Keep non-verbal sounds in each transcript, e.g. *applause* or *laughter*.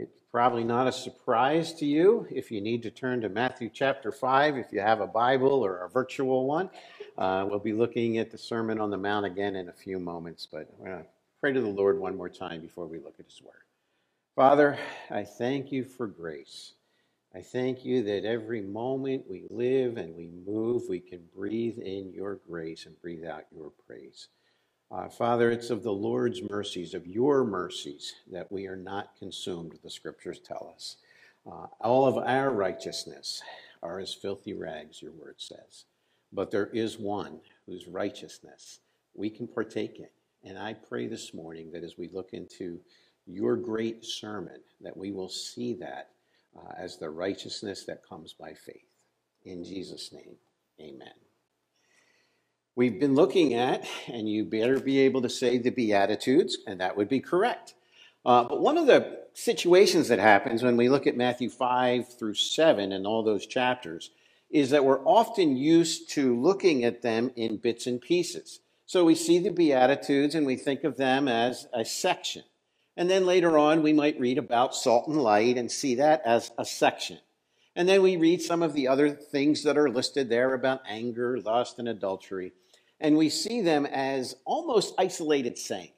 It's probably not a surprise to you if you need to turn to Matthew chapter 5, if you have a Bible or a virtual one. Uh, we'll be looking at the Sermon on the Mount again in a few moments, but we're going to pray to the Lord one more time before we look at His Word. Father, I thank you for grace. I thank you that every moment we live and we move, we can breathe in your grace and breathe out your praise. Uh, Father, it's of the Lord's mercies, of your mercies, that we are not consumed, the scriptures tell us. Uh, all of our righteousness are as filthy rags, your word says. But there is one whose righteousness we can partake in. And I pray this morning that as we look into your great sermon, that we will see that uh, as the righteousness that comes by faith. In Jesus' name, amen we've been looking at, and you better be able to say the Beatitudes, and that would be correct. Uh, but one of the situations that happens when we look at Matthew 5 through 7 and all those chapters is that we're often used to looking at them in bits and pieces. So we see the Beatitudes and we think of them as a section. And then later on, we might read about salt and light and see that as a section. And then we read some of the other things that are listed there about anger, lust, and adultery and we see them as almost isolated sayings.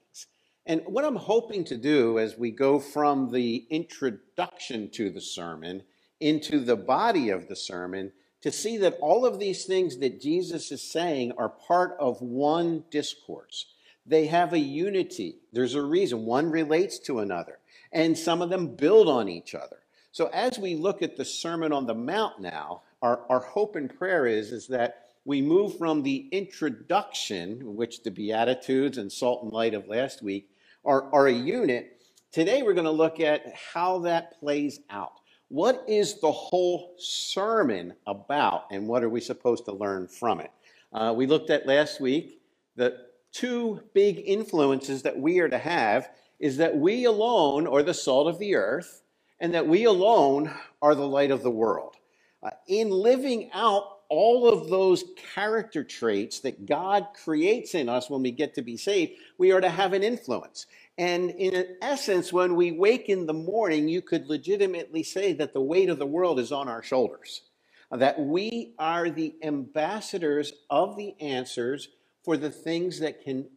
And what I'm hoping to do as we go from the introduction to the sermon into the body of the sermon, to see that all of these things that Jesus is saying are part of one discourse. They have a unity. There's a reason. One relates to another, and some of them build on each other. So as we look at the Sermon on the Mount now, our, our hope and prayer is, is that we move from the introduction, which the Beatitudes and Salt and Light of last week are, are a unit. Today we're going to look at how that plays out. What is the whole sermon about, and what are we supposed to learn from it? Uh, we looked at last week the two big influences that we are to have is that we alone are the salt of the earth, and that we alone are the light of the world. Uh, in living out all of those character traits that God creates in us when we get to be saved, we are to have an influence. And in essence, when we wake in the morning, you could legitimately say that the weight of the world is on our shoulders, that we are the ambassadors of the answers for the things that can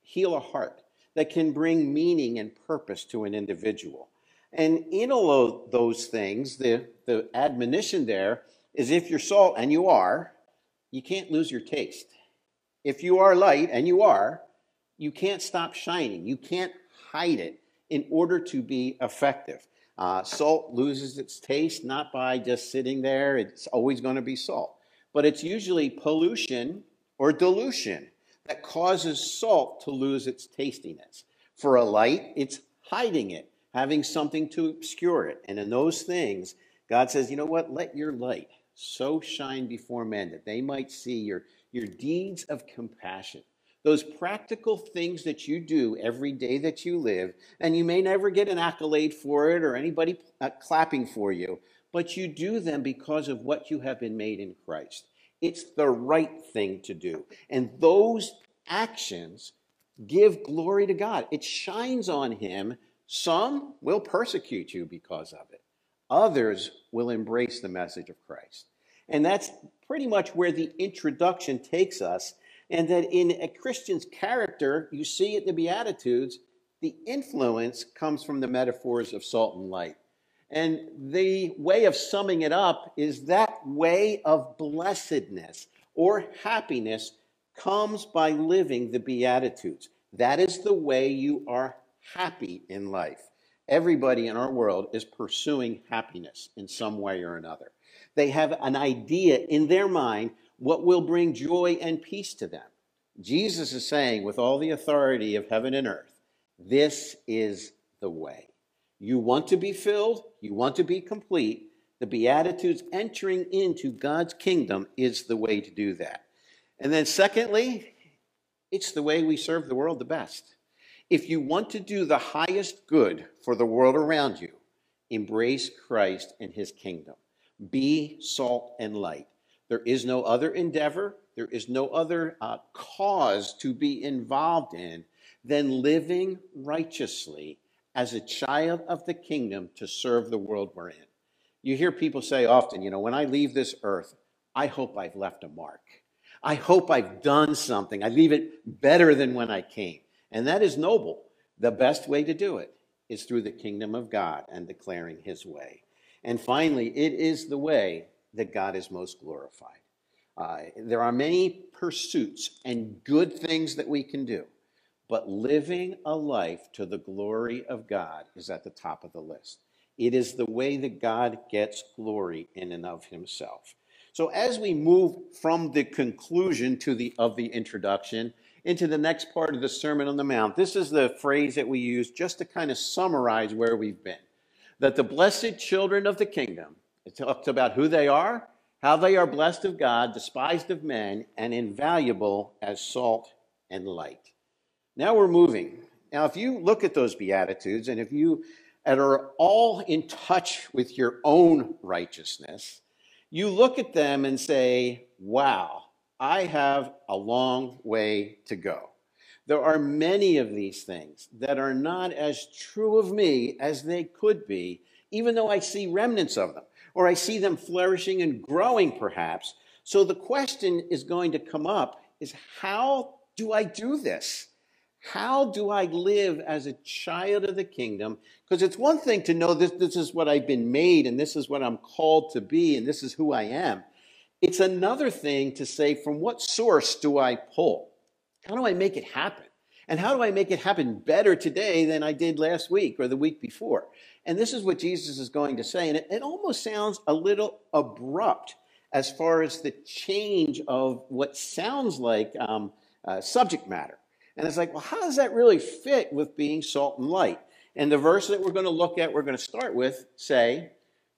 heal a heart, that can bring meaning and purpose to an individual. And in all of those things, the, the admonition there is if you're salt, and you are, you can't lose your taste. If you are light, and you are, you can't stop shining. You can't hide it in order to be effective. Uh, salt loses its taste not by just sitting there, it's always going to be salt. But it's usually pollution or dilution that causes salt to lose its tastiness. For a light, it's hiding it, having something to obscure it. And in those things, God says, you know what? Let your light so shine before men that they might see your, your deeds of compassion. Those practical things that you do every day that you live, and you may never get an accolade for it or anybody uh, clapping for you, but you do them because of what you have been made in Christ. It's the right thing to do. And those actions give glory to God. It shines on Him. Some will persecute you because of it. Others will embrace the message of Christ. And that's pretty much where the introduction takes us. And that in a Christian's character, you see it in the Beatitudes, the influence comes from the metaphors of salt and light. And the way of summing it up is that way of blessedness or happiness comes by living the Beatitudes. That is the way you are happy in life. Everybody in our world is pursuing happiness in some way or another. They have an idea in their mind what will bring joy and peace to them. Jesus is saying, with all the authority of heaven and earth, this is the way. You want to be filled, you want to be complete. The Beatitudes entering into God's kingdom is the way to do that. And then, secondly, it's the way we serve the world the best. If you want to do the highest good for the world around you, embrace Christ and his kingdom. Be salt and light. There is no other endeavor, there is no other uh, cause to be involved in than living righteously as a child of the kingdom to serve the world we're in. You hear people say often, you know, when I leave this earth, I hope I've left a mark. I hope I've done something. I leave it better than when I came. And that is noble. The best way to do it is through the kingdom of God and declaring his way. And finally, it is the way that God is most glorified. Uh, there are many pursuits and good things that we can do, but living a life to the glory of God is at the top of the list. It is the way that God gets glory in and of himself. So as we move from the conclusion to the of the introduction into the next part of the Sermon on the Mount, this is the phrase that we use just to kind of summarize where we've been. That the blessed children of the kingdom, it talks about who they are, how they are blessed of God, despised of men, and invaluable as salt and light. Now we're moving. Now, if you look at those Beatitudes and if you are all in touch with your own righteousness, you look at them and say, wow, I have a long way to go. There are many of these things that are not as true of me as they could be, even though I see remnants of them or I see them flourishing and growing perhaps. So the question is going to come up is how do I do this? How do I live as a child of the kingdom? Because it's one thing to know this, this is what I've been made and this is what I'm called to be and this is who I am. It's another thing to say, from what source do I pull? How do I make it happen? And how do I make it happen better today than I did last week or the week before? And this is what Jesus is going to say. And it, it almost sounds a little abrupt as far as the change of what sounds like um, uh, subject matter. And it's like, well, how does that really fit with being salt and light? And the verse that we're going to look at, we're going to start with, say,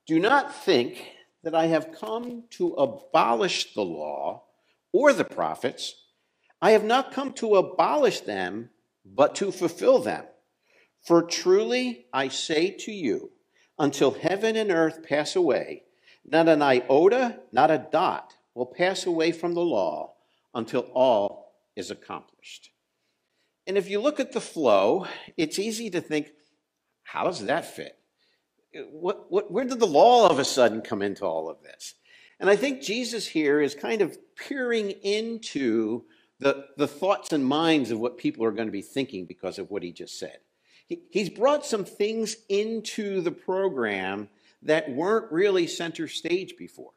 Do not think that I have come to abolish the law or the prophets. I have not come to abolish them, but to fulfill them. For truly I say to you, until heaven and earth pass away, not an iota, not a dot will pass away from the law until all is accomplished. And if you look at the flow, it's easy to think, how does that fit? What, what, where did the law all of a sudden come into all of this? And I think Jesus here is kind of peering into the, the thoughts and minds of what people are going to be thinking because of what he just said He, he's brought some things into the program that weren't really center stage before.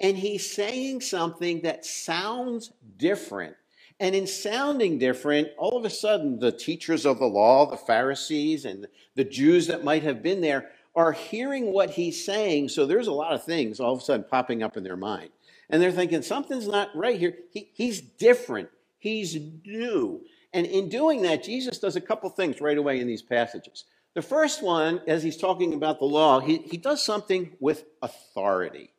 And he's saying something that sounds different. And in sounding different, all of a sudden, the teachers of the law, the Pharisees, and the Jews that might have been there are hearing what he's saying. So there's a lot of things all of a sudden popping up in their mind. And they're thinking, something's not right here. He, he's different, he's new. And in doing that, Jesus does a couple things right away in these passages. The first one, as he's talking about the law, he, he does something with authority.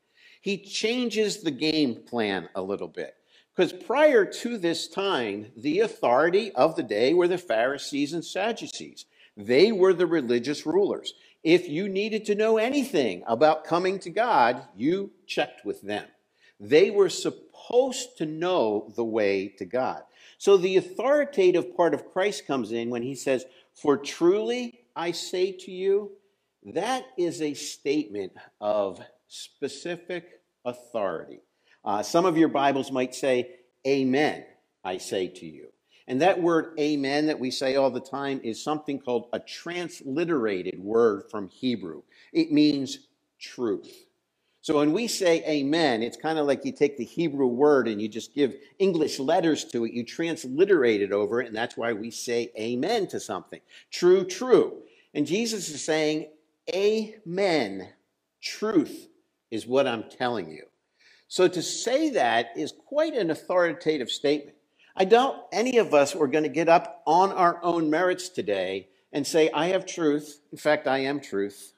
He changes the game plan a little bit. Because prior to this time, the authority of the day were the Pharisees and Sadducees. They were the religious rulers. If you needed to know anything about coming to God, you checked with them. They were supposed to know the way to God. So the authoritative part of Christ comes in when he says, For truly I say to you, that is a statement of specific authority. Uh, some of your Bibles might say, Amen, I say to you. And that word amen that we say all the time is something called a transliterated word from Hebrew. It means truth. So when we say amen, it's kind of like you take the Hebrew word and you just give English letters to it, you transliterate it over it, and that's why we say amen to something. True, true. And Jesus is saying, Amen. Truth is what I'm telling you. So to say that is quite an authoritative statement. I doubt any of us are going to get up on our own merits today and say, I have truth. In fact, I am truth.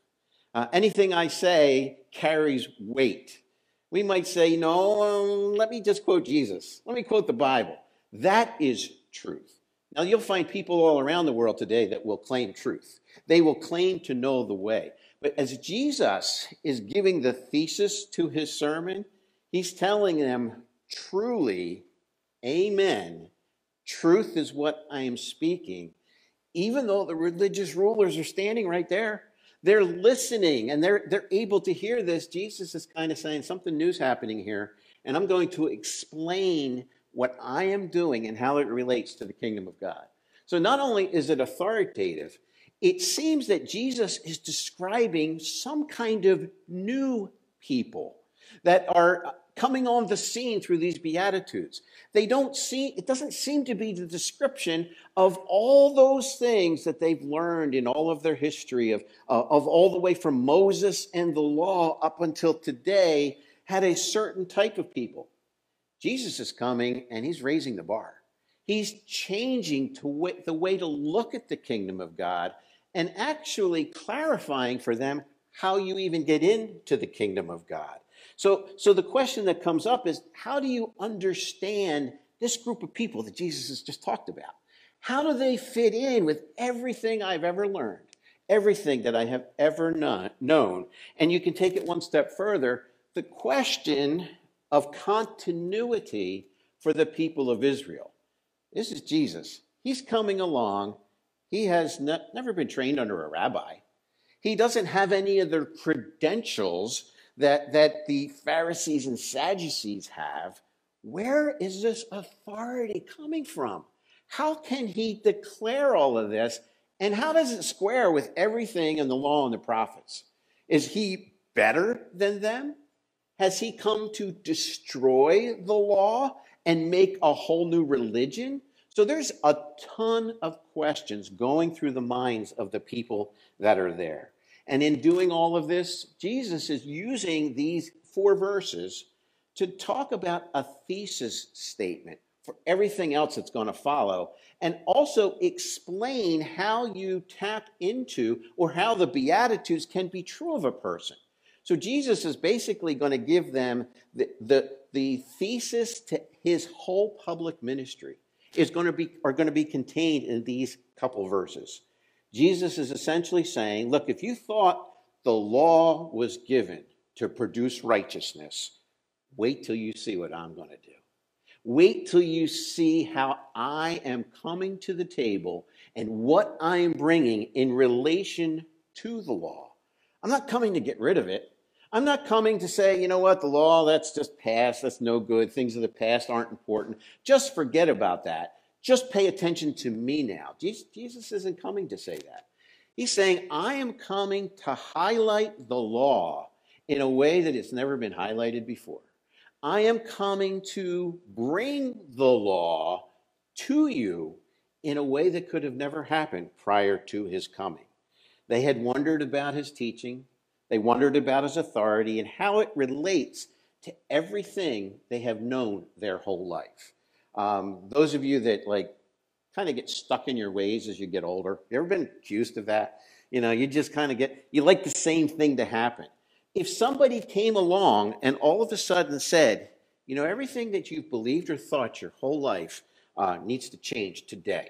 Uh, anything I say carries weight. We might say, no, um, let me just quote Jesus. Let me quote the Bible. That is truth. Now, you'll find people all around the world today that will claim truth. They will claim to know the way. But as Jesus is giving the thesis to his sermon, he's telling them truly, amen. Truth is what I am speaking. even though the religious rulers are standing right there. They're listening and they're, they're able to hear this. Jesus is kind of saying something new's happening here, and I'm going to explain what I am doing and how it relates to the kingdom of God. So not only is it authoritative, it seems that Jesus is describing some kind of new people that are coming on the scene through these beatitudes. They don't see it doesn't seem to be the description of all those things that they've learned in all of their history of uh, of all the way from Moses and the law up until today had a certain type of people. Jesus is coming and he's raising the bar. He's changing to the way to look at the kingdom of God and actually clarifying for them how you even get into the kingdom of God. So, so the question that comes up is how do you understand this group of people that Jesus has just talked about? How do they fit in with everything I've ever learned, everything that I have ever known? And you can take it one step further. The question of continuity for the people of Israel. This is Jesus. He's coming along. He has ne- never been trained under a rabbi. He doesn't have any of the credentials that, that the Pharisees and Sadducees have, where is this authority coming from? How can he declare all of this? And how does it square with everything in the law and the prophets? Is he better than them? Has he come to destroy the law and make a whole new religion? So there's a ton of questions going through the minds of the people that are there. And in doing all of this, Jesus is using these four verses to talk about a thesis statement for everything else that's going to follow, and also explain how you tap into or how the Beatitudes can be true of a person. So Jesus is basically going to give them the, the, the thesis to his whole public ministry is going to be are going to be contained in these couple verses. Jesus is essentially saying, look, if you thought the law was given to produce righteousness, wait till you see what I'm going to do. Wait till you see how I am coming to the table and what I am bringing in relation to the law. I'm not coming to get rid of it. I'm not coming to say, you know what, the law, that's just past, that's no good, things of the past aren't important. Just forget about that. Just pay attention to me now. Jesus isn't coming to say that. He's saying, I am coming to highlight the law in a way that it's never been highlighted before. I am coming to bring the law to you in a way that could have never happened prior to his coming. They had wondered about his teaching, they wondered about his authority and how it relates to everything they have known their whole life. Um, those of you that like kind of get stuck in your ways as you get older, you ever been accused of that? You know, you just kind of get, you like the same thing to happen. If somebody came along and all of a sudden said, you know, everything that you've believed or thought your whole life uh, needs to change today,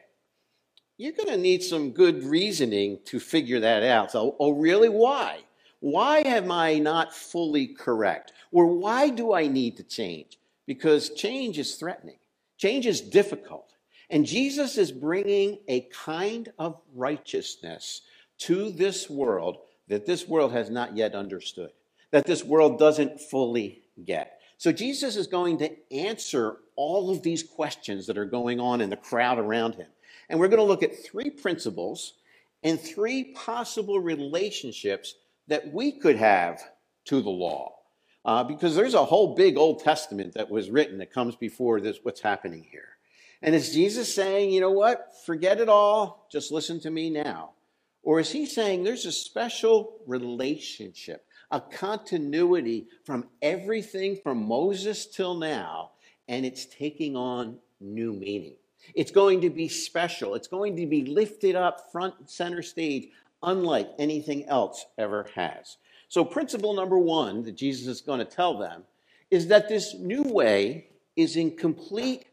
you're going to need some good reasoning to figure that out. So, oh, really? Why? Why am I not fully correct? Or why do I need to change? Because change is threatening. Change is difficult. And Jesus is bringing a kind of righteousness to this world that this world has not yet understood, that this world doesn't fully get. So Jesus is going to answer all of these questions that are going on in the crowd around him. And we're going to look at three principles and three possible relationships that we could have to the law uh, because there's a whole big Old Testament that was written that comes before this, what's happening here. And is Jesus saying, you know what, forget it all, just listen to me now? Or is he saying there's a special relationship, a continuity from everything from Moses till now, and it's taking on new meaning? It's going to be special. It's going to be lifted up front and center stage, unlike anything else ever has. So, principle number one that Jesus is going to tell them is that this new way is in complete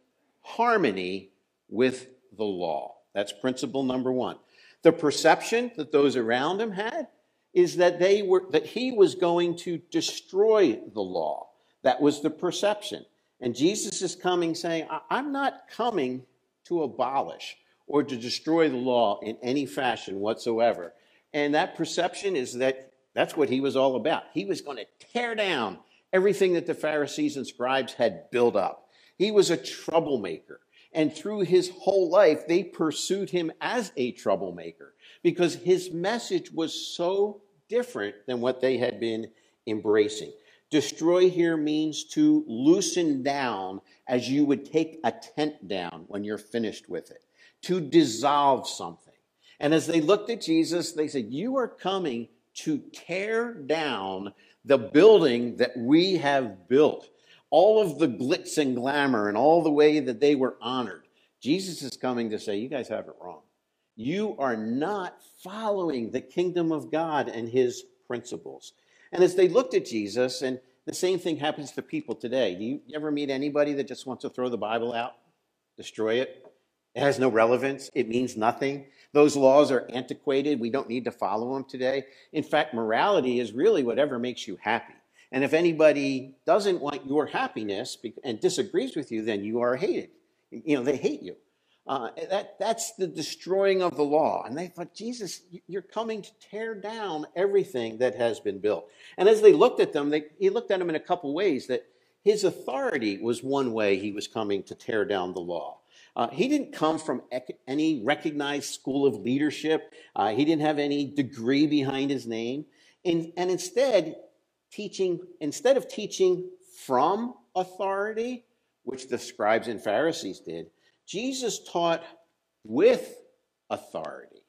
harmony with the law. That's principle number one. The perception that those around him had is that they were that he was going to destroy the law. That was the perception. And Jesus is coming saying, I'm not coming to abolish or to destroy the law in any fashion whatsoever. And that perception is that that's what he was all about. He was going to tear down everything that the Pharisees and scribes had built up. He was a troublemaker. And through his whole life, they pursued him as a troublemaker because his message was so different than what they had been embracing. Destroy here means to loosen down as you would take a tent down when you're finished with it, to dissolve something. And as they looked at Jesus, they said, You are coming to tear down the building that we have built. All of the glitz and glamour and all the way that they were honored. Jesus is coming to say, You guys have it wrong. You are not following the kingdom of God and his principles. And as they looked at Jesus, and the same thing happens to people today. Do you ever meet anybody that just wants to throw the Bible out, destroy it? It has no relevance, it means nothing. Those laws are antiquated. We don't need to follow them today. In fact, morality is really whatever makes you happy. And if anybody doesn't want your happiness and disagrees with you, then you are hated. You know, they hate you. Uh, that, that's the destroying of the law. And they thought, Jesus, you're coming to tear down everything that has been built. And as they looked at them, they, he looked at them in a couple ways that his authority was one way he was coming to tear down the law. Uh, he didn't come from any recognized school of leadership. Uh, he didn't have any degree behind his name. And, and instead, teaching, instead of teaching from authority, which the scribes and Pharisees did, Jesus taught with authority.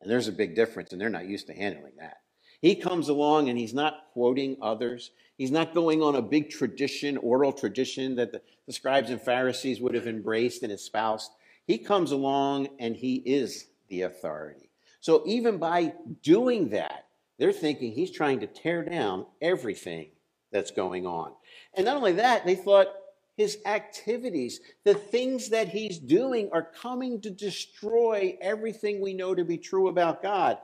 And there's a big difference, and they're not used to handling that. He comes along and he's not quoting others. He's not going on a big tradition, oral tradition that the, the scribes and Pharisees would have embraced and espoused. He comes along and he is the authority. So even by doing that, they're thinking he's trying to tear down everything that's going on. And not only that, they thought his activities, the things that he's doing, are coming to destroy everything we know to be true about God.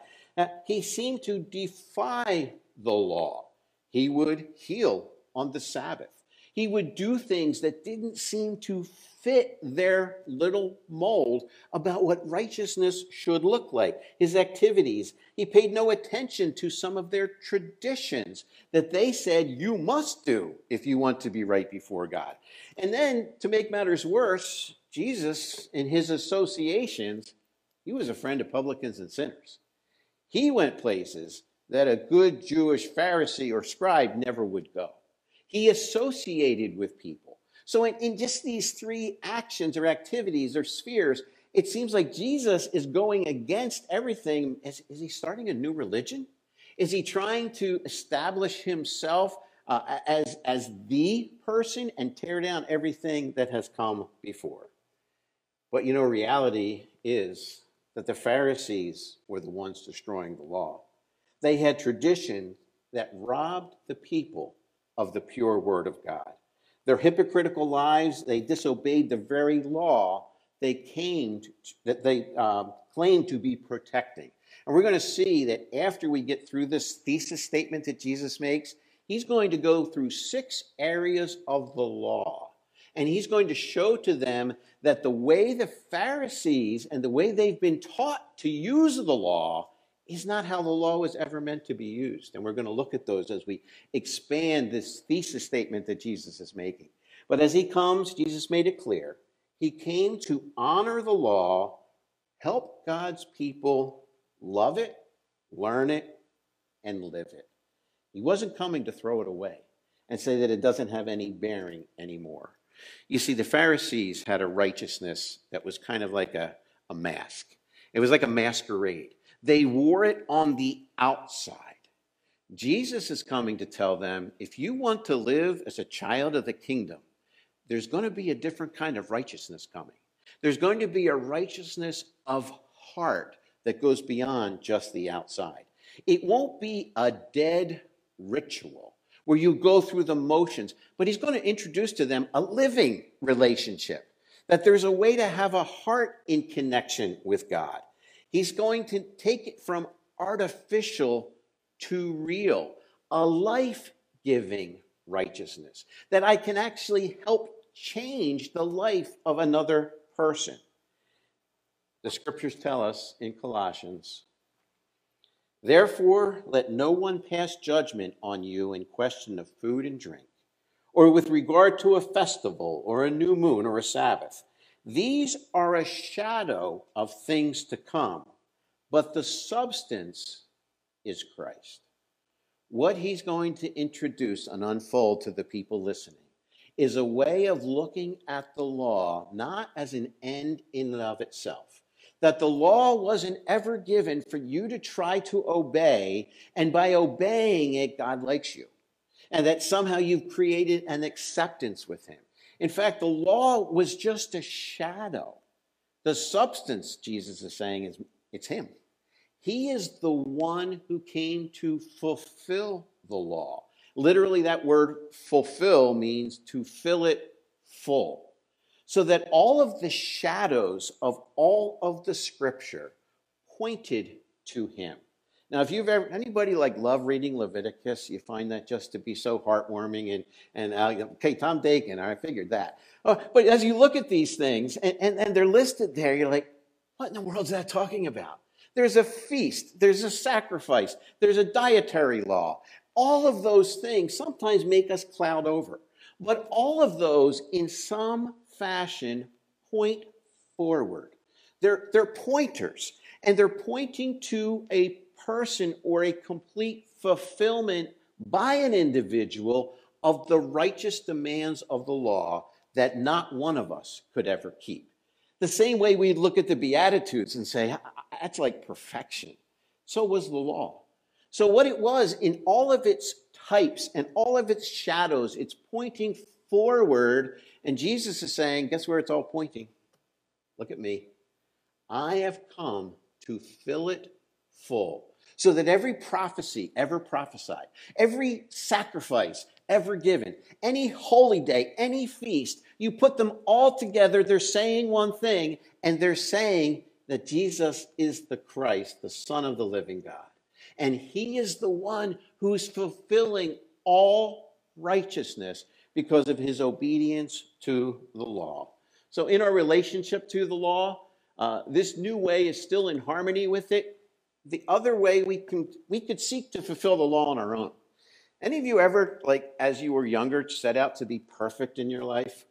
He seemed to defy the law. He would heal on the Sabbath. He would do things that didn't seem to fit their little mold about what righteousness should look like, his activities. He paid no attention to some of their traditions that they said you must do if you want to be right before God. And then, to make matters worse, Jesus, and his associations, he was a friend of publicans and sinners. He went places that a good Jewish Pharisee or scribe never would go. He associated with people. So, in, in, just these three actions or activities or spheres, it seems like Jesus is going against everything. Is, is he starting a new religion? Is he trying to establish himself uh, as, as the person and tear down everything that has come before? But you know, reality is that the Pharisees were the ones destroying the law. They had tradition that robbed the people of the pure word of God. Their hypocritical lives, they disobeyed the very law they came to, that they uh, claimed to be protecting. And we're going to see that after we get through this thesis statement that Jesus makes, he's going to go through six areas of the law. And he's going to show to them that the way the Pharisees and the way they've been taught to use the law is not how the law was ever meant to be used. And we're going to look at those as we expand this thesis statement that Jesus is making. But as he comes, Jesus made it clear he came to honor the law, help God's people love it, learn it, and live it. He wasn't coming to throw it away and say that it doesn't have any bearing anymore. You see, the Pharisees had a righteousness that was kind of like a, a mask, it was like a masquerade. They wore it on the outside. Jesus is coming to tell them if you want to live as a child of the kingdom, there's going to be a different kind of righteousness coming. There's going to be a righteousness of heart that goes beyond just the outside. It won't be a dead ritual where you go through the motions, but he's going to introduce to them a living relationship, that there's a way to have a heart in connection with God. He's going to take it from artificial to real, a life giving righteousness, that I can actually help change the life of another person. The scriptures tell us in Colossians Therefore, let no one pass judgment on you in question of food and drink, or with regard to a festival, or a new moon, or a Sabbath. These are a shadow of things to come, but the substance is Christ. What he's going to introduce and unfold to the people listening is a way of looking at the law not as an end in and of itself that the law wasn't ever given for you to try to obey, and by obeying it, God likes you. And that somehow you've created an acceptance with Him. In fact, the law was just a shadow. The substance, Jesus is saying, is it's Him. He is the one who came to fulfill the law. Literally, that word fulfill means to fill it full so that all of the shadows of all of the scripture pointed to him. Now, if you've ever, anybody like love reading Leviticus, you find that just to be so heartwarming and, and uh, okay, Tom Dakin, I figured that. Uh, but as you look at these things and, and, and they're listed there, you're like, what in the world is that talking about? There's a feast, there's a sacrifice, there's a dietary law. All of those things sometimes make us cloud over. But all of those, in some fashion point forward. They're, they're pointers, and they're pointing to a person or a complete fulfillment by an individual of the righteous demands of the law that not one of us could ever keep. The same way we look at the Beatitudes and say, that's like perfection. So was the law. So, what it was in all of its types and all of its shadows, it's pointing forward. And Jesus is saying, guess where it's all pointing? Look at me. I have come to fill it full. So that every prophecy ever prophesied, every sacrifice ever given, any holy day, any feast, you put them all together, they're saying one thing, and they're saying that Jesus is the Christ, the Son of the living God. And he is the one who's fulfilling all righteousness because of his obedience to the law. So, in our relationship to the law, uh, this new way is still in harmony with it. The other way we can we could seek to fulfill the law on our own. Any of you ever, like as you were younger, set out to be perfect in your life?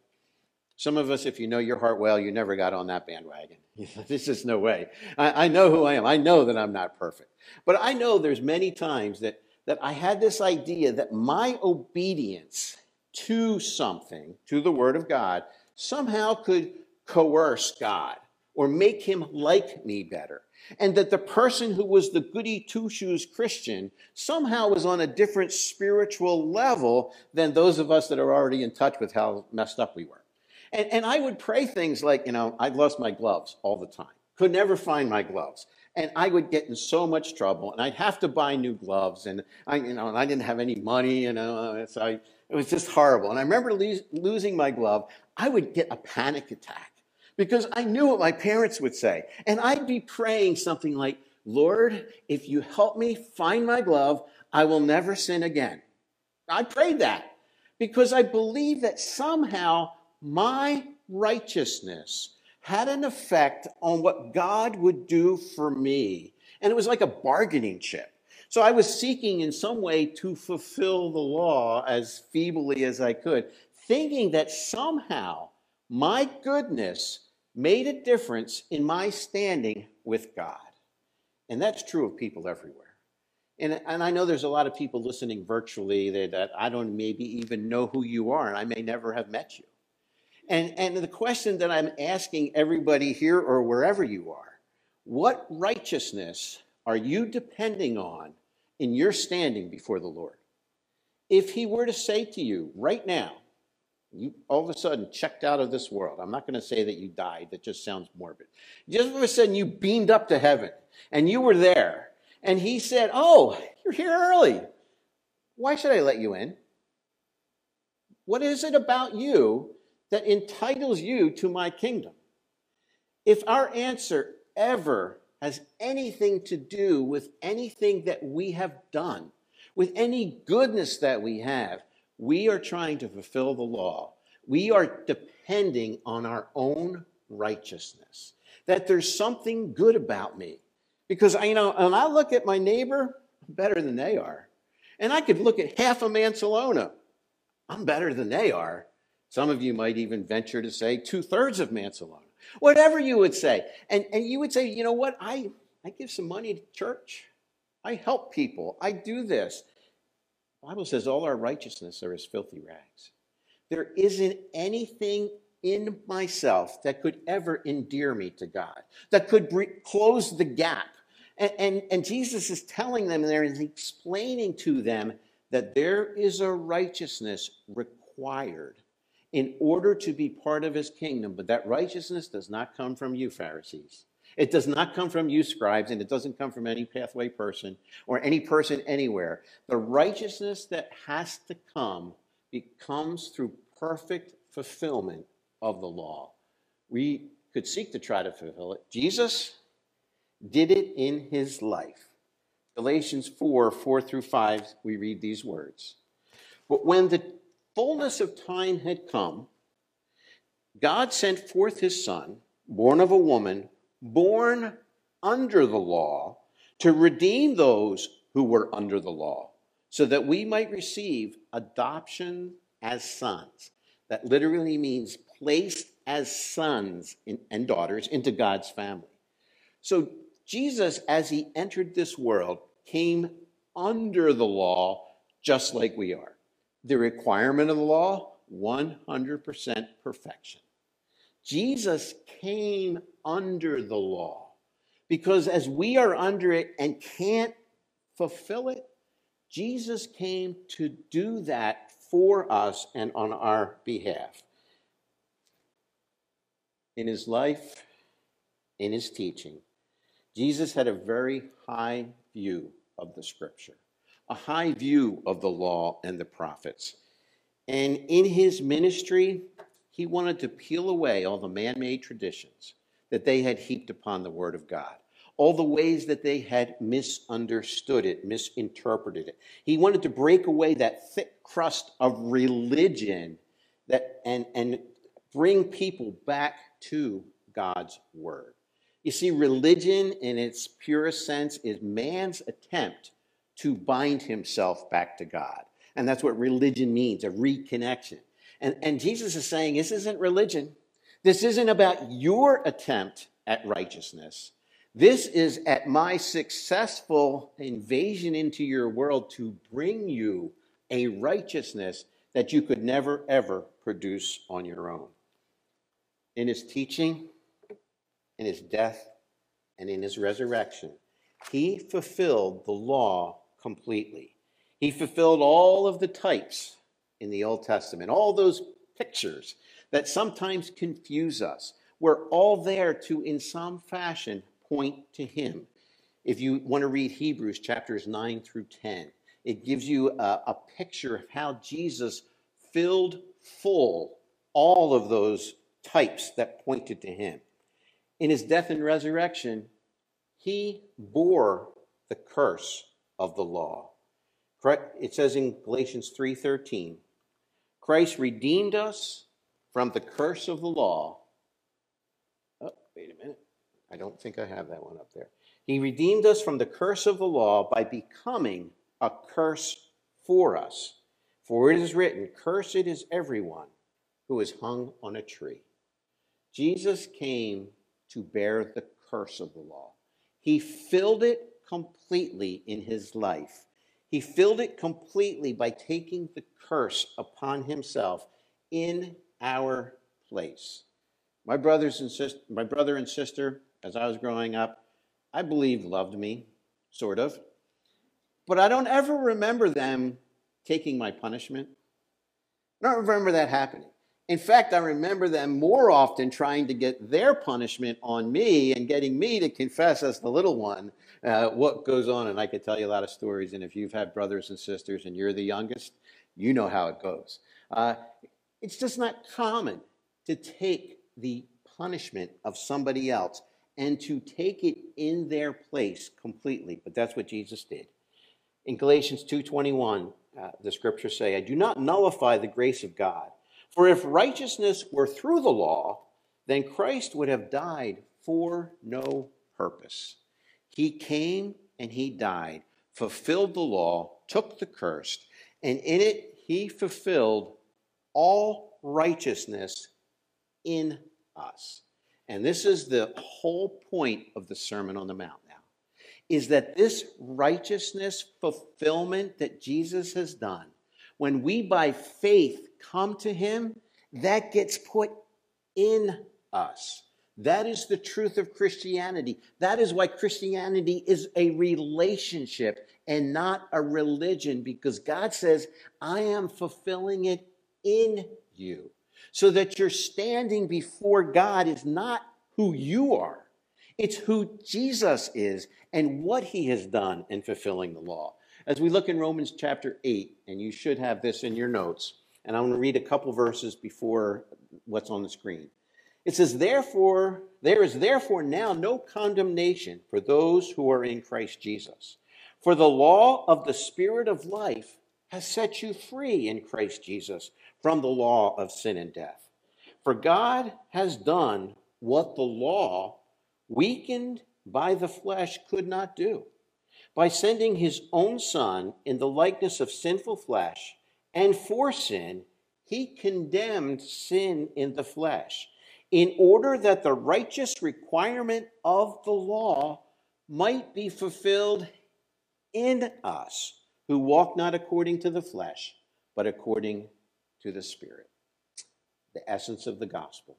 Some of us, if you know your heart well, you never got on that bandwagon. *laughs* this is no way. I, I know who I am. I know that I'm not perfect. But I know there's many times that, that I had this idea that my obedience to something, to the Word of God, somehow could coerce God or make him like me better. And that the person who was the goody two shoes Christian somehow was on a different spiritual level than those of us that are already in touch with how messed up we were. And, and I would pray things like, you know, I'd lost my gloves all the time, could never find my gloves. And I would get in so much trouble, and I'd have to buy new gloves, and I, you know, and I didn't have any money, you know, so I, it was just horrible. And I remember lo- losing my glove. I would get a panic attack because I knew what my parents would say. And I'd be praying something like, Lord, if you help me find my glove, I will never sin again. I prayed that because I believed that somehow my righteousness had an effect on what God would do for me. And it was like a bargaining chip. So I was seeking in some way to fulfill the law as feebly as I could, thinking that somehow my goodness made a difference in my standing with God. And that's true of people everywhere. And, and I know there's a lot of people listening virtually that, that I don't maybe even know who you are, and I may never have met you. And, and the question that I'm asking everybody here or wherever you are what righteousness are you depending on in your standing before the Lord? If He were to say to you right now, you all of a sudden checked out of this world. I'm not going to say that you died, that just sounds morbid. Just all of a sudden you beamed up to heaven and you were there. And he said, Oh, you're here early. Why should I let you in? What is it about you that entitles you to my kingdom? If our answer ever has anything to do with anything that we have done, with any goodness that we have. We are trying to fulfill the law. We are depending on our own righteousness. that there's something good about me. Because, you know, when I look at my neighbor, I'm better than they are. And I could look at half of Mancelona. I'm better than they are. Some of you might even venture to say two thirds of Mancelona. Whatever you would say. And, and you would say, you know what? I, I give some money to church. I help people. I do this. The Bible says all our righteousness are as filthy rags. There isn't anything in myself that could ever endear me to God, that could close the gap. And, and, and Jesus is telling them there and explaining to them that there is a righteousness required in order to be part of his kingdom. But that righteousness does not come from you, Pharisees. It does not come from you, scribes, and it doesn't come from any pathway person or any person anywhere. The righteousness that has to come comes through perfect fulfillment of the law. We could seek to try to fulfill it. Jesus did it in his life. Galatians 4 4 through 5, we read these words. But when the fullness of time had come, God sent forth his Son, born of a woman, born under the law, to redeem those who were under the law, so that we might receive adoption as sons. That literally means placed as sons and daughters into God's family. So Jesus, as he entered this world, came under the law just like we are. The requirement of the law 100% perfection. Jesus came under the law because as we are under it and can't fulfill it, Jesus came to do that for us and on our behalf. In his life, in his teaching, Jesus had a very high view of the scripture, a high view of the law and the prophets. And in his ministry, he wanted to peel away all the man made traditions that they had heaped upon the Word of God, all the ways that they had misunderstood it, misinterpreted it. He wanted to break away that thick crust of religion that, and, and bring people back to God's Word. You see, religion in its purest sense is man's attempt to bind himself back to God. And that's what religion means a reconnection. And, and Jesus is saying this isn't religion. This isn't about your attempt at righteousness. This is at my successful invasion into your world to bring you a righteousness that you could never, ever produce on your own. In his teaching, in his death, and in his resurrection, he fulfilled the law completely. He fulfilled all of the types in the Old Testament, all those pictures that sometimes confuse us. We're all there to, in some fashion, point to Him. If you want to read Hebrews chapters 9 through 10, it gives you a, a picture of how Jesus filled full all of those types that pointed to Him. In His death and resurrection, He bore the curse of the law. It says in Galatians 3:13, Christ redeemed us from the curse of the law. Oh, wait a minute. I don't think I have that one up there. He redeemed us from the curse of the law by becoming a curse for us. For it is written, Cursed is everyone who is hung on a tree. Jesus came to bear the curse of the law. He filled it completely in his life. He filled it completely by taking the curse upon himself in our place. My brothers and sister, my brother and sister, as I was growing up, I believe loved me, sort of. But I don't ever remember them taking my punishment. I don't remember that happening. In fact, I remember them more often trying to get their punishment on me and getting me to confess as the little one uh, what goes on. And I could tell you a lot of stories. And if you've had brothers and sisters and you're the youngest, you know how it goes. Uh, it's just not common to take the punishment of somebody else and to take it in their place completely. But that's what Jesus did. In Galatians 2:21, uh, the scriptures say, "I do not nullify the grace of God." For if righteousness were through the law, then Christ would have died for no purpose. He came and he died, fulfilled the law, took the curse, and in it he fulfilled all righteousness in us. And this is the whole point of the Sermon on the Mount now, is that this righteousness fulfillment that Jesus has done, when we by faith come to him, that gets put in us. That is the truth of Christianity. That is why Christianity is a relationship and not a religion, because God says, I am fulfilling it in you. So that your standing before God is not who you are, it's who Jesus is and what he has done in fulfilling the law. As we look in Romans chapter 8, and you should have this in your notes, and I'm going to read a couple verses before what's on the screen. It says, Therefore, there is therefore now no condemnation for those who are in Christ Jesus. For the law of the Spirit of life has set you free in Christ Jesus from the law of sin and death. For God has done what the law, weakened by the flesh, could not do. By sending his own Son in the likeness of sinful flesh, and for sin, he condemned sin in the flesh in order that the righteous requirement of the law might be fulfilled in us who walk not according to the flesh, but according to the Spirit. The essence of the gospel.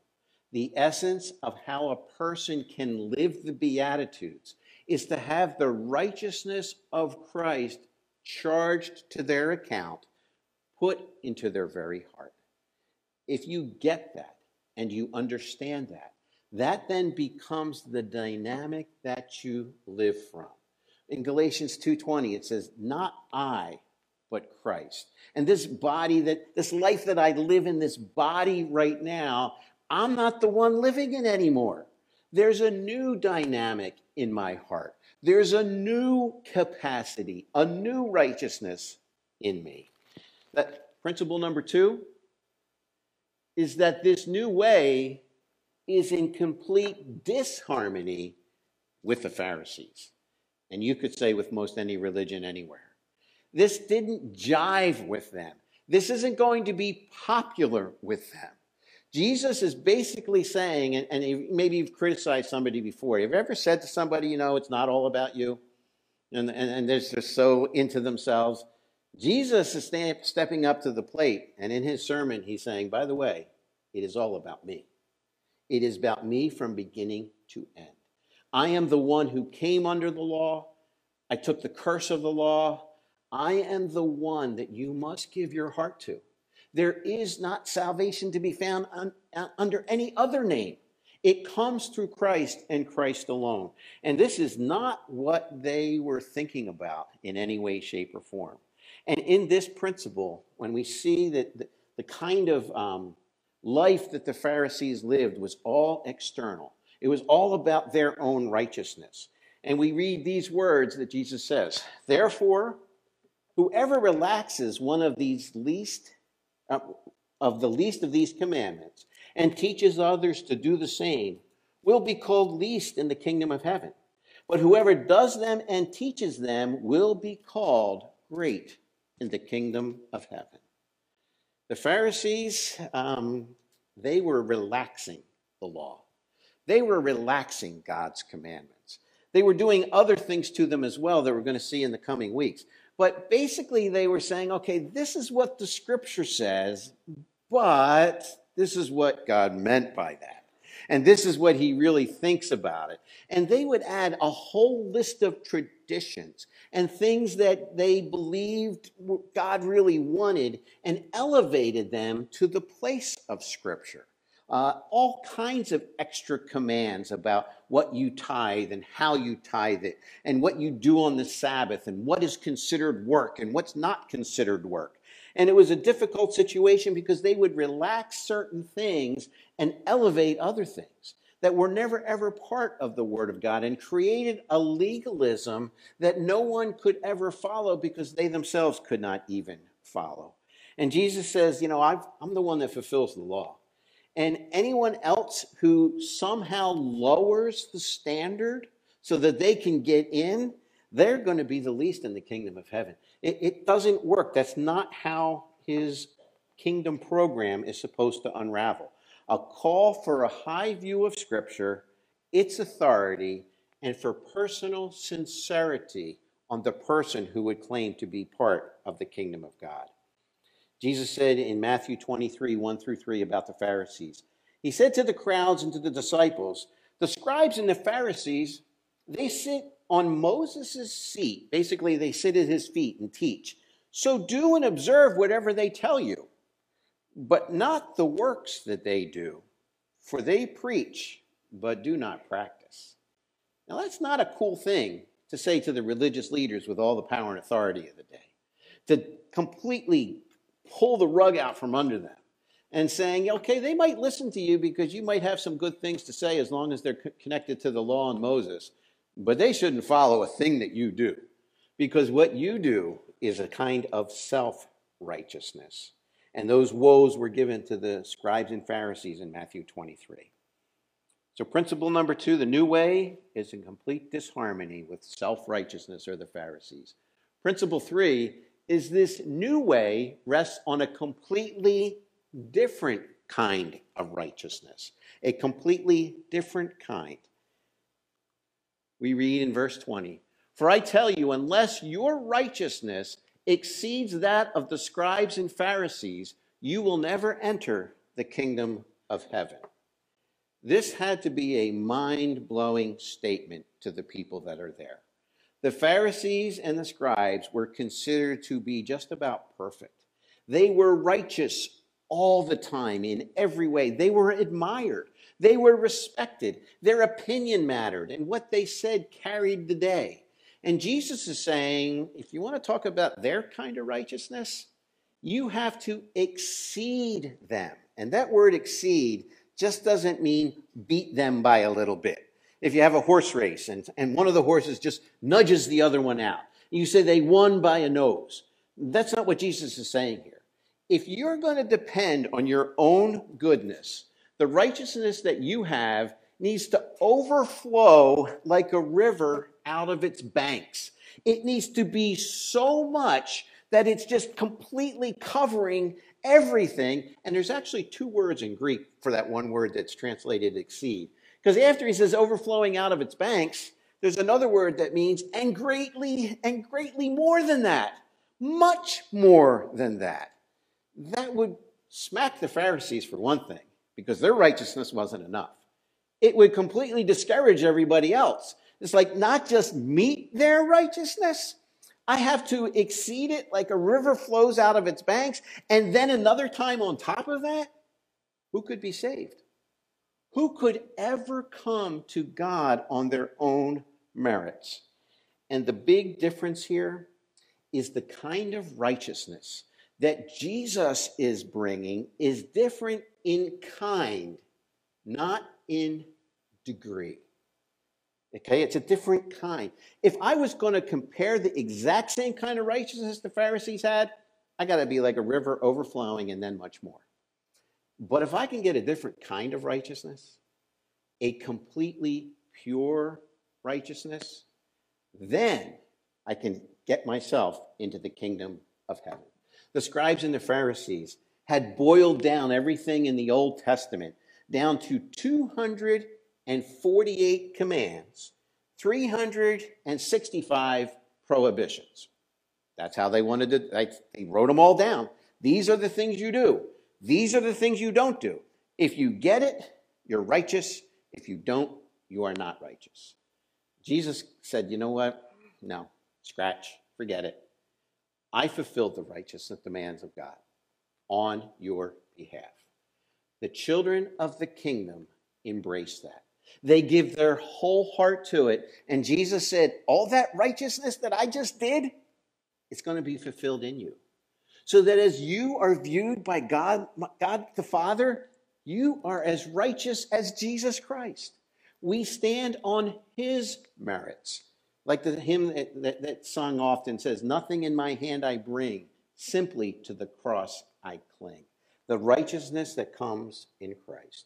The essence of how a person can live the Beatitudes is to have the righteousness of Christ charged to their account, put into their very heart. If you get that, and you understand that, that then becomes the dynamic that you live from. In Galatians 2:20 it says, "Not I, but Christ." And this body that this life that I live in this body right now, I'm not the one living it anymore. There's a new dynamic in my heart. There's a new capacity, a new righteousness in me. That principle number 2, is that this new way is in complete disharmony with the Pharisees. And you could say with most any religion anywhere. This didn't jive with them. This isn't going to be popular with them. Jesus is basically saying, and, and maybe you've criticized somebody before. Have you ever said to somebody, you know, it's not all about you? And, and, and they're just so into themselves. Jesus is stepping up to the plate, and in his sermon, he's saying, By the way, it is all about me. It is about me from beginning to end. I am the one who came under the law. I took the curse of the law. I am the one that you must give your heart to. There is not salvation to be found un, under any other name. It comes through Christ and Christ alone. And this is not what they were thinking about in any way, shape, or form. And in this principle, when we see that the, the kind of um, life that the Pharisees lived was all external, it was all about their own righteousness. And we read these words that Jesus says Therefore, whoever relaxes one of these least, uh, of the least of these commandments and teaches others to do the same will be called least in the kingdom of heaven. But whoever does them and teaches them will be called great in the kingdom of heaven. The Pharisees, um, they were relaxing the law. They were relaxing God's commandments. They were doing other things to them as well that we're going to see in the coming weeks. But basically, they were saying, okay, this is what the scripture says, but this is what God meant by that. And this is what he really thinks about it. And they would add a whole list of traditions and things that they believed God really wanted and elevated them to the place of Scripture. Uh, all kinds of extra commands about what you tithe and how you tithe it, and what you do on the Sabbath, and what is considered work and what's not considered work. And it was a difficult situation because they would relax certain things and elevate other things that were never ever part of the Word of God and created a legalism that no one could ever follow because they themselves could not even follow. And Jesus says, You know, i am the one that fulfills the law. And anyone else who somehow lowers the standard so that they can get in, they're going to be the least in the kingdom of heaven. It, it doesn't work. That's not how his kingdom program is supposed to unravel. A call for a high view of Scripture, its authority, and for personal sincerity on the person who would claim to be part of the kingdom of God. Jesus said in Matthew 23, 1 through 3, about the Pharisees, He said to the crowds and to the disciples, The scribes and the Pharisees, they sit on Moses' seat. Basically, they sit at his feet and teach. So do and observe whatever they tell you, but not the works that they do, for they preach, but do not practice. Now, that's not a cool thing to say to the religious leaders with all the power and authority of the day, to completely pull the rug out from under them and saying, okay, they might listen to you because you might have some good things to say as long as they're connected to the law and Moses, but they shouldn't follow a thing that you do because what you do is a kind of self righteousness. And those woes were given to the scribes and Pharisees in Matthew 23. So, principle number two the new way is in complete disharmony with self righteousness or the Pharisees. Principle three is this new way rests on a completely different kind of righteousness, a completely different kind. We read in verse 20 For I tell you, unless your righteousness exceeds that of the scribes and Pharisees, you will never enter the kingdom of heaven. This had to be a mind blowing statement to the people that are there. The Pharisees and the scribes were considered to be just about perfect. They were righteous all the time in every way. They were admired. They were respected. Their opinion mattered, and what they said carried the day. And Jesus is saying if you want to talk about their kind of righteousness, you have to exceed them. And that word exceed just doesn't mean beat them by a little bit if you have a horse race and, and one of the horses just nudges the other one out, you say they won by a nose. That's not what Jesus is saying here. If you're going to depend on your own goodness, the righteousness that you have needs to overflow like a river out of its banks. It needs to be so much that it's just completely covering everything. And there's actually two words in Greek for that one word that's translated exceed. Because after he says overflowing out of its banks, there's another word that means and greatly and greatly more than that. Much more than that. That would smack the Pharisees for one thing, because their righteousness wasn't enough. It would completely discourage everybody else. It's like not just meet their righteousness, I have to exceed it like a river flows out of its banks, and then another time on top of that, who could be saved? Who could ever come to God on their own merits? And the big difference here is the kind of righteousness that Jesus is bringing is different in kind, not in degree. Okay, it's a different kind. If I was going to compare the exact same kind of righteousness the Pharisees had, I got to be like a river overflowing and then much more. But if I can get a different kind of righteousness, a completely pure righteousness, then I can get myself into the kingdom of heaven. The scribes and the Pharisees had boiled down everything in the Old Testament down to 248 commands, 365 prohibitions. That's how they wanted to, they wrote them all down. These are the things you do. These are the things you don't do. If you get it, you're righteous. If you don't, you are not righteous. Jesus said, You know what? No, scratch, forget it. I fulfilled the righteousness demands of God on your behalf. The children of the kingdom embrace that. They give their whole heart to it. And Jesus said, All that righteousness that I just did, it's going to be fulfilled in you so that as you are viewed by God, God the Father, you are as righteous as Jesus Christ. We stand on his merits. Like the hymn that, that, that sung often says, Nothing in my hand I bring, simply to the cross I cling. the righteousness that comes in Christ.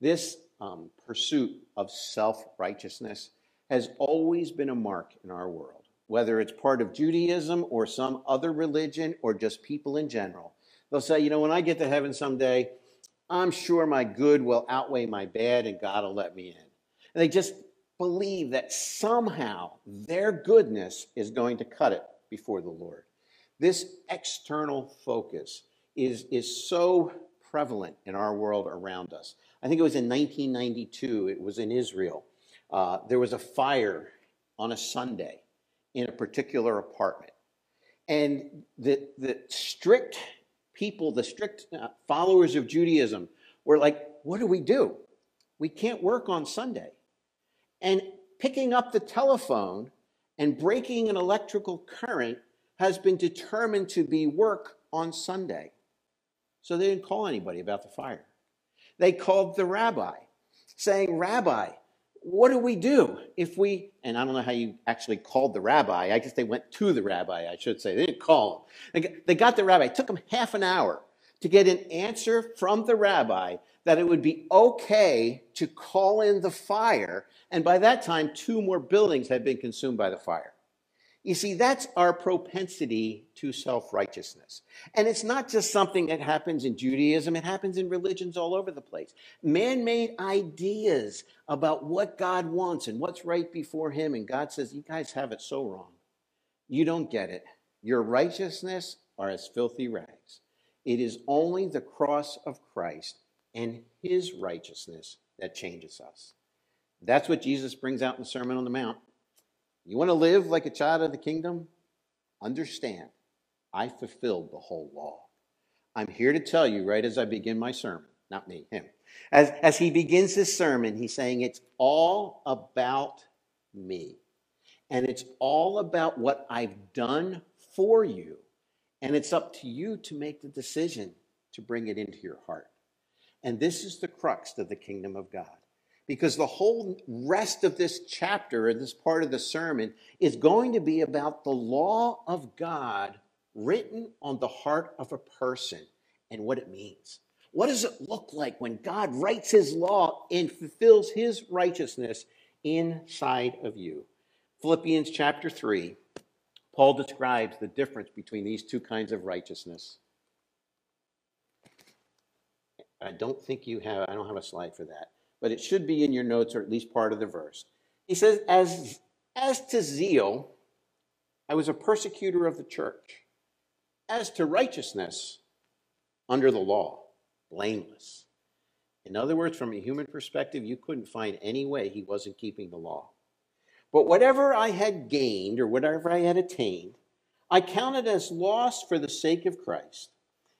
This um, pursuit of self righteousness has always been a mark in our world, whether it's part of Judaism or some other religion or just people in general. They'll say, you know, when I get to heaven someday, I'm sure my good will outweigh my bad and God will let me in. And they just believe that somehow their goodness is going to cut it before the Lord. This external focus is, is so prevalent in our world around us. I think it was in 1992, it was in Israel. Uh, there was a fire on a Sunday in a particular apartment. And the, the strict people, the strict uh, followers of Judaism, were like, what do we do? We can't work on Sunday. And picking up the telephone and breaking an electrical current has been determined to be work on Sunday. So they didn't call anybody about the fire. They called the rabbi, saying, Rabbi, what do we do if we, and I don't know how you actually called the rabbi. I guess they went to the rabbi, I should say. They didn't call him. They got the rabbi. It took them half an hour to get an answer from the rabbi that it would be okay to call in the fire. And by that time, two more buildings had been consumed by the fire. You see, that's our propensity to self righteousness. And it's not just something that happens in Judaism, it happens in religions all over the place. Man made ideas about what God wants and what's right before Him. And God says, You guys have it so wrong. You don't get it. Your righteousness are as filthy rags. It is only the cross of Christ and His righteousness that changes us. That's what Jesus brings out in the Sermon on the Mount. You want to live like a child of the kingdom? Understand, I fulfilled the whole law. I'm here to tell you right as I begin my sermon, not me, him. As, as he begins his sermon, he's saying it's all about me. And it's all about what I've done for you. And it's up to you to make the decision to bring it into your heart. And this is the crux of the kingdom of God because the whole rest of this chapter, or this part of the sermon, is going to be about the law of God written on the heart of a person and what it means. What does it look like when God writes his law and fulfills his righteousness inside of you? Philippians chapter 3, Paul describes the difference between these two kinds of righteousness. I don't think you have, I don't have a slide for that but it should be in your notes or at least part of the verse. He says, As, as to zeal, I was a persecutor of the church. As to righteousness, under the law, blameless. In other words, from a human perspective, you couldn't find any way he wasn't keeping the law. But whatever I had gained or whatever I had attained, I counted as loss for the sake of Christ.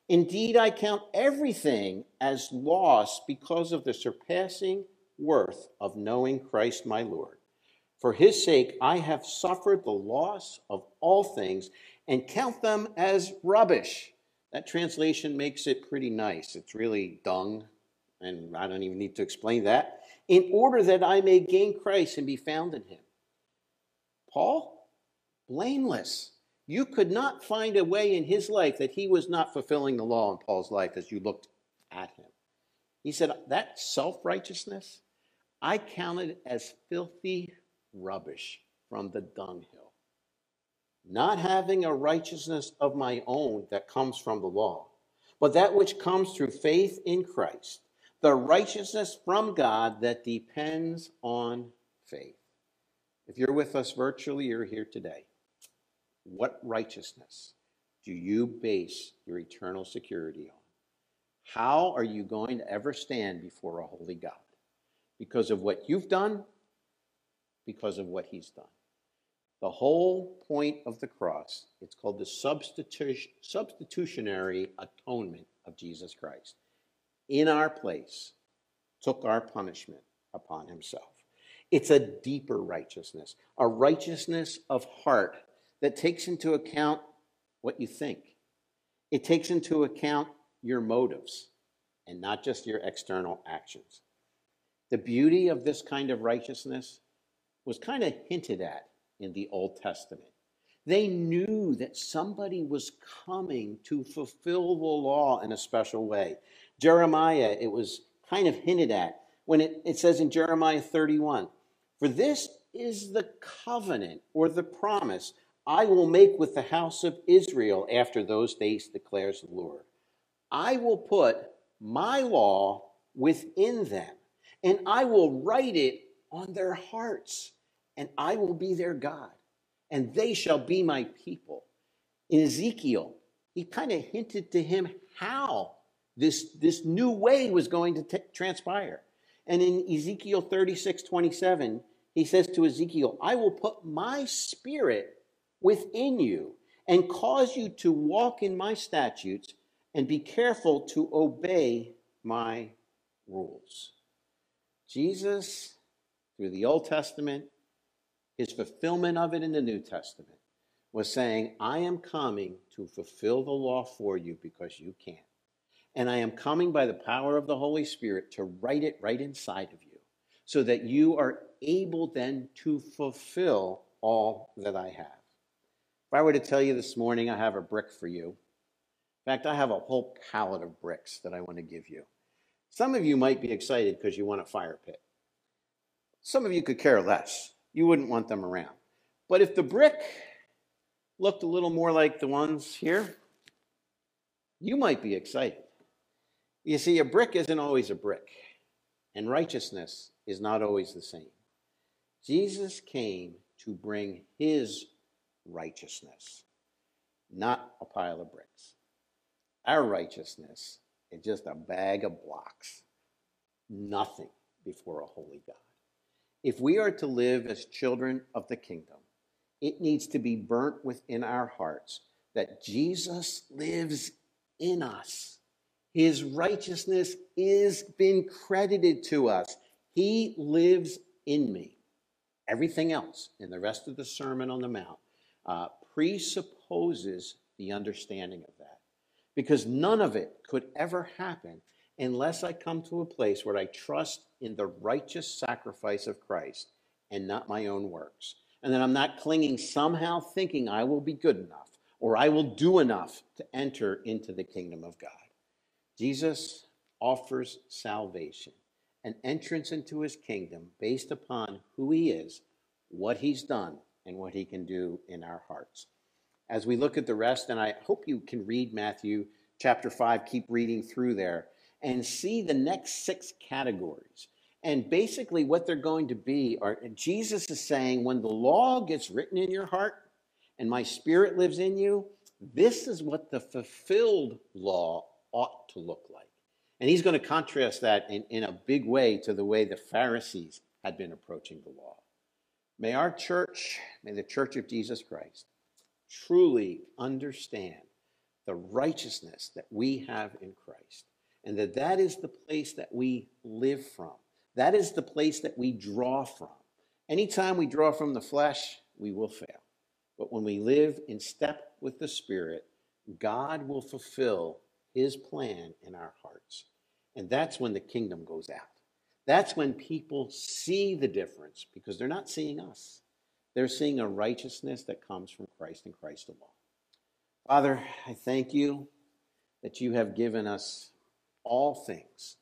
Indeed, I count everything as loss because of the surpassing worth of knowing Christ my Lord. For his sake, I have suffered the loss of all things and count them as rubbish. That translation makes it pretty nice. It's really dung, and I don't even need to explain that. In order that I may gain Christ and be found in him. Paul, blameless you could not find a way in his life that he was not fulfilling the law in Paul's life as you looked at him. He said, That self righteousness, I counted as filthy rubbish from the dunghill. Not having a righteousness of my own that comes from the law, but that which comes through faith in Christ, the righteousness from God that depends on faith. If you're with us virtually, you're here today. What righteousness do you base your eternal security on? How are you going to ever stand before a holy God? Because of what you've done, because of what he's done. The whole point of the cross, it's called the substitution, substitutionary atonement of Jesus Christ. In our place, took our punishment upon himself. It's a deeper righteousness, a righteousness of heart that takes into account what you think. It takes into account your motives and not just your external actions. The beauty of this kind of righteousness was kind of hinted at in the Old Testament. They knew that somebody was coming to fulfill the law in a special way. Jeremiah, it was kind of hinted at when it, it says in Jeremiah 31 For this is the covenant or the promise I will make with the house of Israel after those days, declares the Lord. I will put my law within them, and I will write it on their hearts, and I will be their God, and they shall be my people. In Ezekiel, he kind of hinted to him how this, this new way was going to t- transpire. And in Ezekiel 36 27, he says to Ezekiel, I will put my spirit within you and cause you to walk in my statutes and be careful to obey my rules. Jesus, through the Old Testament, his fulfillment of it in the New Testament, was saying, I am coming to fulfill the law for you because you can't. And I am coming by the power of the Holy Spirit to write it right inside of you so that you are able then to fulfill all that I have. If I were to tell you this morning I have a brick for you, in fact, I have a whole pallet of bricks that I want to give you. Some of you might be excited because you want a fire pit. Some of you could care less. You wouldn't want them around. But if the brick looked a little more like the ones here, you might be excited. You see, a brick isn't always a brick, and righteousness is not always the same. Jesus came to bring his righteousness, not a pile of bricks. Our righteousness is just a bag of blocks, nothing before a holy God. If we are to live as children of the kingdom, it needs to be burnt within our hearts that Jesus lives in us. His righteousness is been credited to us. He lives in me. Everything else in the rest of the Sermon on the Mount uh, presupposes the understanding of that. Because none of it could ever happen unless I come to a place where I trust in the righteous sacrifice of Christ and not my own works. And then I'm not clinging somehow thinking I will be good enough or I will do enough to enter into the kingdom of God. Jesus offers salvation, an entrance into his kingdom based upon who he is, what he's done, and what he can do in our hearts. As we look at the rest, and I hope you can read Matthew chapter 5, keep reading through there, and see the next six categories. And basically, what they're going to be are Jesus is saying, when the law gets written in your heart and my spirit lives in you, this is what the fulfilled law ought to look like. And he's going to contrast that in, in a big way to the way the Pharisees had been approaching the law. May our church, may the church of Jesus Christ, truly understand the righteousness that we have in Christ and that that is the place that we live from. That is the place that we draw from. Anytime we draw from the flesh, we will fail. But when we live in step with the Spirit, God will fulfill his plan in our hearts. And that's when the kingdom goes out. That's when people see the difference because they're not seeing us. They're seeing a righteousness that comes from Christ and Christ alone. Father, I thank you that you have given us all things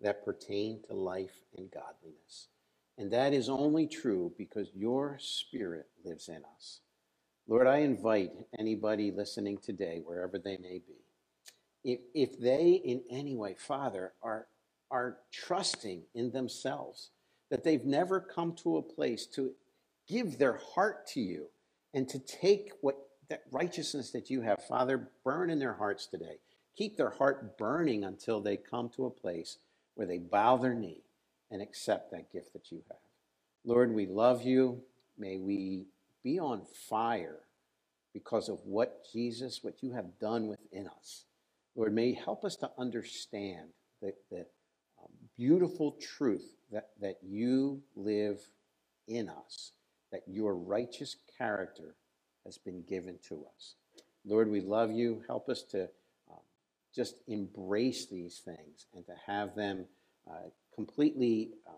that pertain to life and godliness. And that is only true because your Spirit lives in us. Lord, I invite anybody listening today, wherever they may be, if, if they in any way, Father, are are trusting in themselves, that they've never come to a place to give their heart to you and to take what that righteousness that you have, Father, burn in their hearts today. Keep their heart burning until they come to a place where they bow their knee and accept that gift that you have. Lord, we love you. May we be on fire because of what Jesus, what you have done within us. Lord, may you help us to understand that, that beautiful truth that, that you live in us, that your righteous character has been given to us. Lord, we love you. Help us to um, just embrace these things and to have them uh, completely um,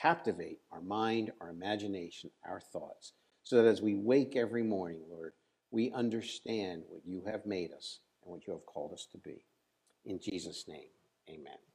captivate our mind, our imagination, our thoughts, so that as we wake every morning, Lord, we understand what you have made us and what you have called us to be. In Jesus' name, amen.